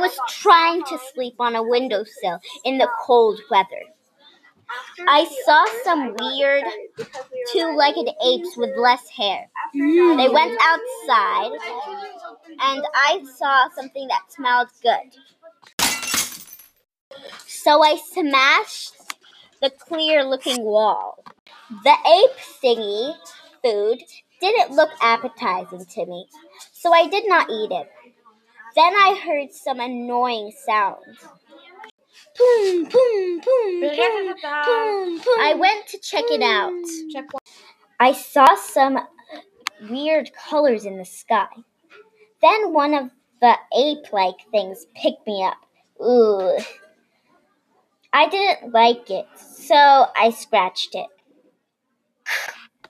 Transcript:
Was trying to sleep on a windowsill in the cold weather. I saw some weird two legged apes with less hair. They went outside, and I saw something that smelled good. So I smashed the clear looking wall. The ape thingy food didn't look appetizing to me, so I did not eat it. Then I heard some annoying sounds. Boom, boom, boom, boom, boom, boom. I went to check it out. I saw some weird colors in the sky. Then one of the ape like things picked me up. Ooh. I didn't like it, so I scratched it.